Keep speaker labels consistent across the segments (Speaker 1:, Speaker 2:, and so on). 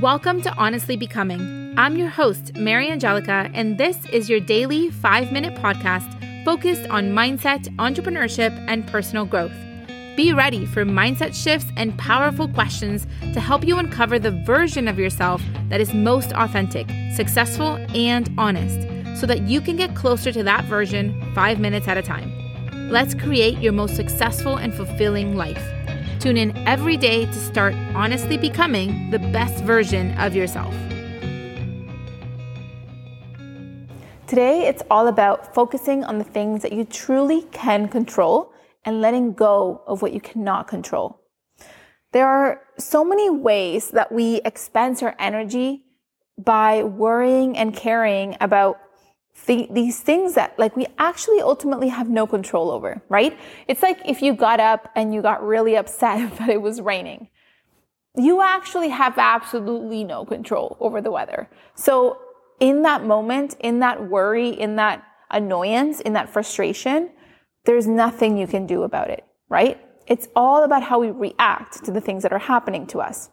Speaker 1: Welcome to Honestly Becoming. I'm your host, Mariangelica, and this is your daily five minute podcast focused on mindset, entrepreneurship, and personal growth. Be ready for mindset shifts and powerful questions to help you uncover the version of yourself that is most authentic, successful, and honest so that you can get closer to that version five minutes at a time. Let's create your most successful and fulfilling life. Tune in every day to start honestly becoming the best version of yourself.
Speaker 2: Today, it's all about focusing on the things that you truly can control and letting go of what you cannot control. There are so many ways that we expense our energy by worrying and caring about th- these things that like we actually ultimately have no control over, right? It's like if you got up and you got really upset that it was raining. You actually have absolutely no control over the weather. So in that moment, in that worry, in that annoyance, in that frustration, there's nothing you can do about it, right? It's all about how we react to the things that are happening to us.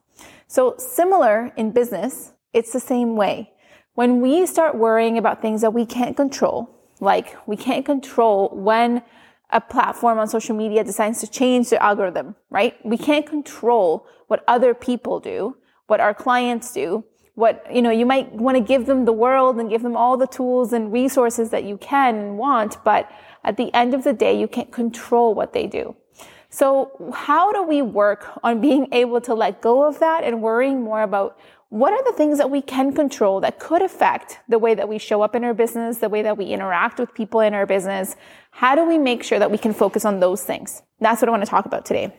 Speaker 2: So similar in business, it's the same way. When we start worrying about things that we can't control, like we can't control when a platform on social media decides to change their algorithm, right? We can't control what other people do, what our clients do, what, you know, you might want to give them the world and give them all the tools and resources that you can and want, but at the end of the day, you can't control what they do. So how do we work on being able to let go of that and worrying more about what are the things that we can control that could affect the way that we show up in our business, the way that we interact with people in our business? How do we make sure that we can focus on those things? That's what I want to talk about today.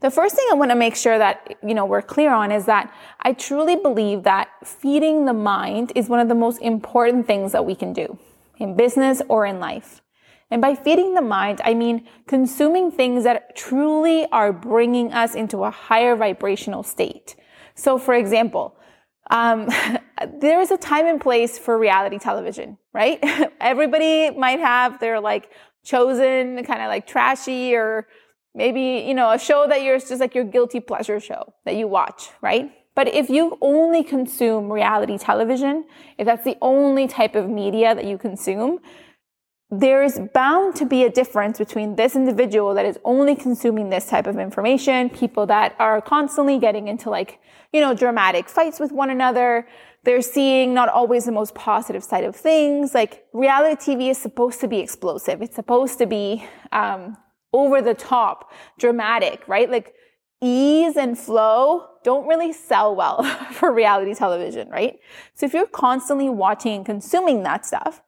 Speaker 2: The first thing I want to make sure that, you know, we're clear on is that I truly believe that feeding the mind is one of the most important things that we can do in business or in life. And by feeding the mind, I mean consuming things that truly are bringing us into a higher vibrational state. So, for example, um, there is a time and place for reality television, right? Everybody might have their like chosen kind of like trashy or maybe, you know, a show that you're just like your guilty pleasure show that you watch, right? But if you only consume reality television, if that's the only type of media that you consume, there's bound to be a difference between this individual that is only consuming this type of information, people that are constantly getting into like, you know, dramatic fights with one another. They're seeing not always the most positive side of things. Like reality TV is supposed to be explosive. It's supposed to be, um, over the top, dramatic, right? Like ease and flow don't really sell well for reality television, right? So if you're constantly watching and consuming that stuff,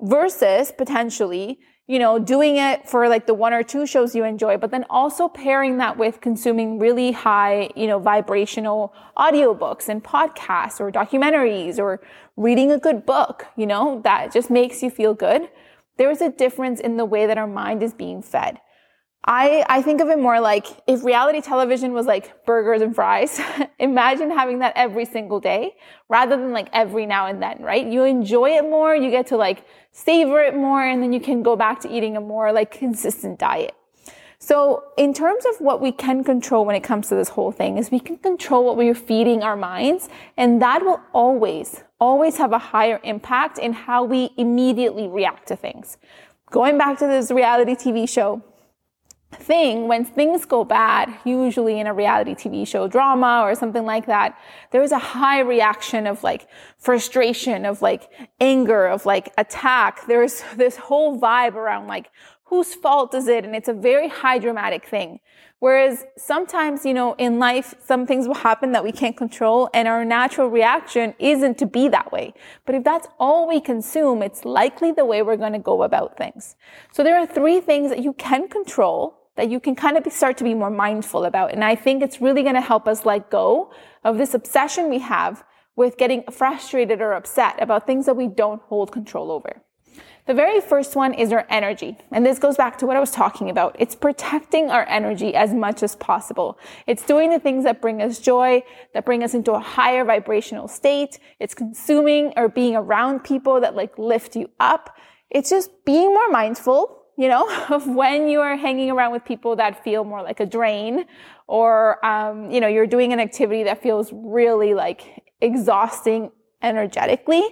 Speaker 2: versus potentially, you know, doing it for like the one or two shows you enjoy, but then also pairing that with consuming really high, you know, vibrational audiobooks and podcasts or documentaries or reading a good book, you know, that just makes you feel good. There's a difference in the way that our mind is being fed. I, I think of it more like if reality television was like burgers and fries, imagine having that every single day rather than like every now and then, right? You enjoy it more, you get to like savor it more, and then you can go back to eating a more like consistent diet. So in terms of what we can control when it comes to this whole thing is we can control what we're feeding our minds and that will always, always have a higher impact in how we immediately react to things. Going back to this reality TV show, thing when things go bad, usually in a reality TV show drama or something like that, there's a high reaction of like frustration, of like anger, of like attack. There's this whole vibe around like, whose fault is it? And it's a very high dramatic thing. Whereas sometimes, you know, in life, some things will happen that we can't control and our natural reaction isn't to be that way. But if that's all we consume, it's likely the way we're going to go about things. So there are three things that you can control that you can kind of start to be more mindful about. And I think it's really going to help us let go of this obsession we have with getting frustrated or upset about things that we don't hold control over. The very first one is our energy. And this goes back to what I was talking about. It's protecting our energy as much as possible. It's doing the things that bring us joy, that bring us into a higher vibrational state. It's consuming or being around people that like lift you up. It's just being more mindful you know, of when you are hanging around with people that feel more like a drain or, um, you know, you're doing an activity that feels really like exhausting energetically.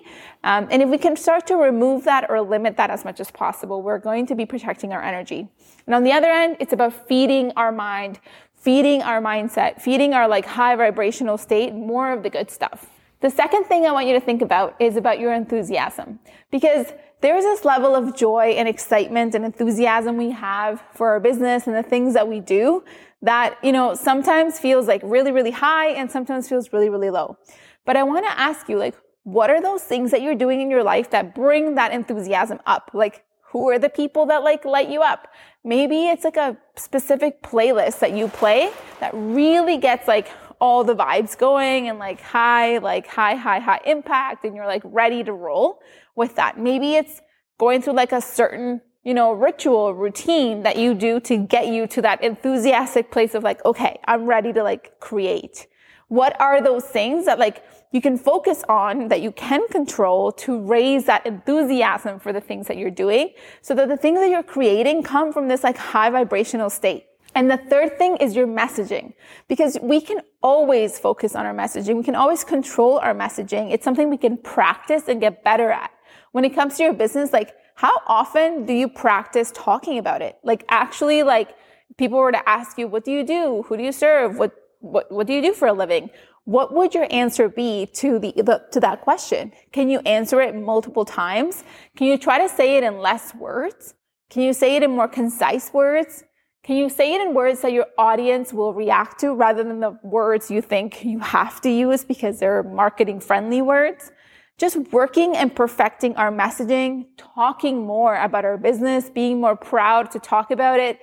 Speaker 2: Um, and if we can start to remove that or limit that as much as possible, we're going to be protecting our energy. And on the other end, it's about feeding our mind, feeding our mindset, feeding our like high vibrational state, more of the good stuff. The second thing I want you to think about is about your enthusiasm because there's this level of joy and excitement and enthusiasm we have for our business and the things that we do that, you know, sometimes feels like really, really high and sometimes feels really, really low. But I want to ask you, like, what are those things that you're doing in your life that bring that enthusiasm up? Like, who are the people that like light you up? Maybe it's like a specific playlist that you play that really gets like all the vibes going and like high, like high, high, high impact and you're like ready to roll with that. Maybe it's going through like a certain, you know, ritual routine that you do to get you to that enthusiastic place of like, okay, I'm ready to like create. What are those things that like you can focus on that you can control to raise that enthusiasm for the things that you're doing so that the things that you're creating come from this like high vibrational state. And the third thing is your messaging because we can always focus on our messaging. We can always control our messaging. It's something we can practice and get better at. When it comes to your business, like how often do you practice talking about it? Like actually like people were to ask you, what do you do? Who do you serve? What what, what do you do for a living? What would your answer be to the, the, to that question? Can you answer it multiple times? Can you try to say it in less words? Can you say it in more concise words? Can you say it in words that your audience will react to rather than the words you think you have to use because they're marketing friendly words? Just working and perfecting our messaging, talking more about our business, being more proud to talk about it,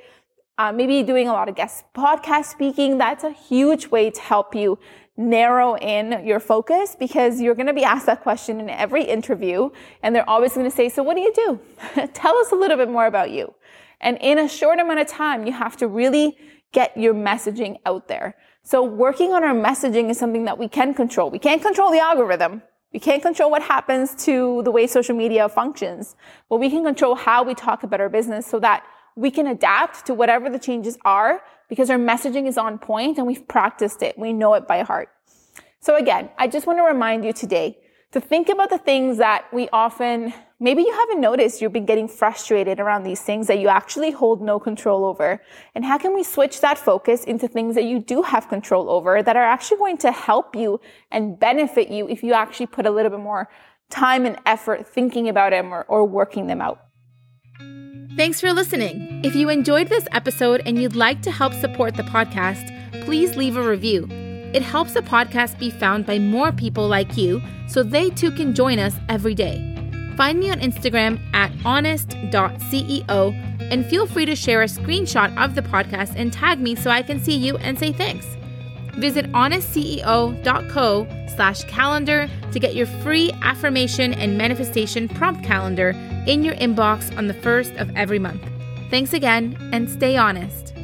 Speaker 2: uh, maybe doing a lot of guest podcast speaking. That's a huge way to help you narrow in your focus because you're going to be asked that question in every interview and they're always going to say, so what do you do? Tell us a little bit more about you. And in a short amount of time, you have to really get your messaging out there. So working on our messaging is something that we can control. We can't control the algorithm. We can't control what happens to the way social media functions, but we can control how we talk about our business so that we can adapt to whatever the changes are because our messaging is on point and we've practiced it. We know it by heart. So again, I just want to remind you today to think about the things that we often, maybe you haven't noticed you've been getting frustrated around these things that you actually hold no control over. And how can we switch that focus into things that you do have control over that are actually going to help you and benefit you if you actually put a little bit more time and effort thinking about them or, or working them out.
Speaker 1: Thanks for listening. If you enjoyed this episode and you'd like to help support the podcast, please leave a review. It helps the podcast be found by more people like you so they too can join us every day. Find me on Instagram at honest.ceo and feel free to share a screenshot of the podcast and tag me so I can see you and say thanks. Visit honestceo.co slash calendar to get your free affirmation and manifestation prompt calendar in your inbox on the first of every month. Thanks again and stay honest.